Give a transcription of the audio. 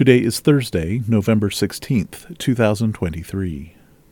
Today is Thursday, November 16th, 2023.